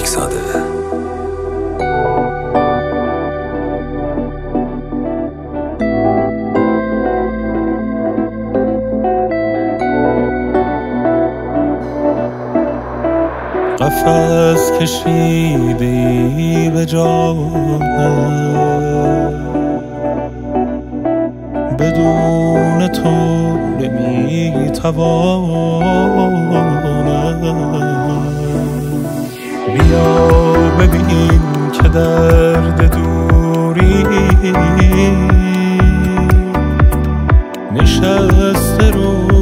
یک قفص کشیدی به جانم. بدون تو نمی‌توانم. ببین که درد دوری. نشسته رو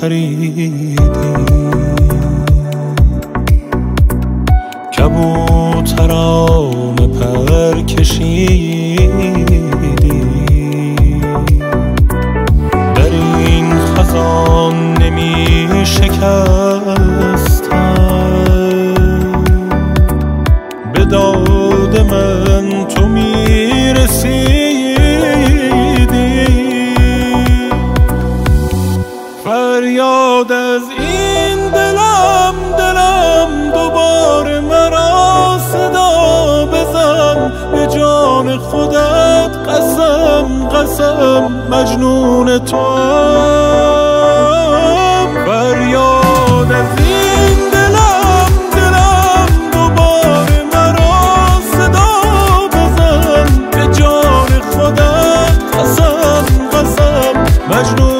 پریدی کبوترام پر کشیدی. در این خزان نمی شکر فریاد از این دلم دلم دوباره مرا صدا بزن. به جان خودت قسم قسم مجنون تو. فریاد از این مجنون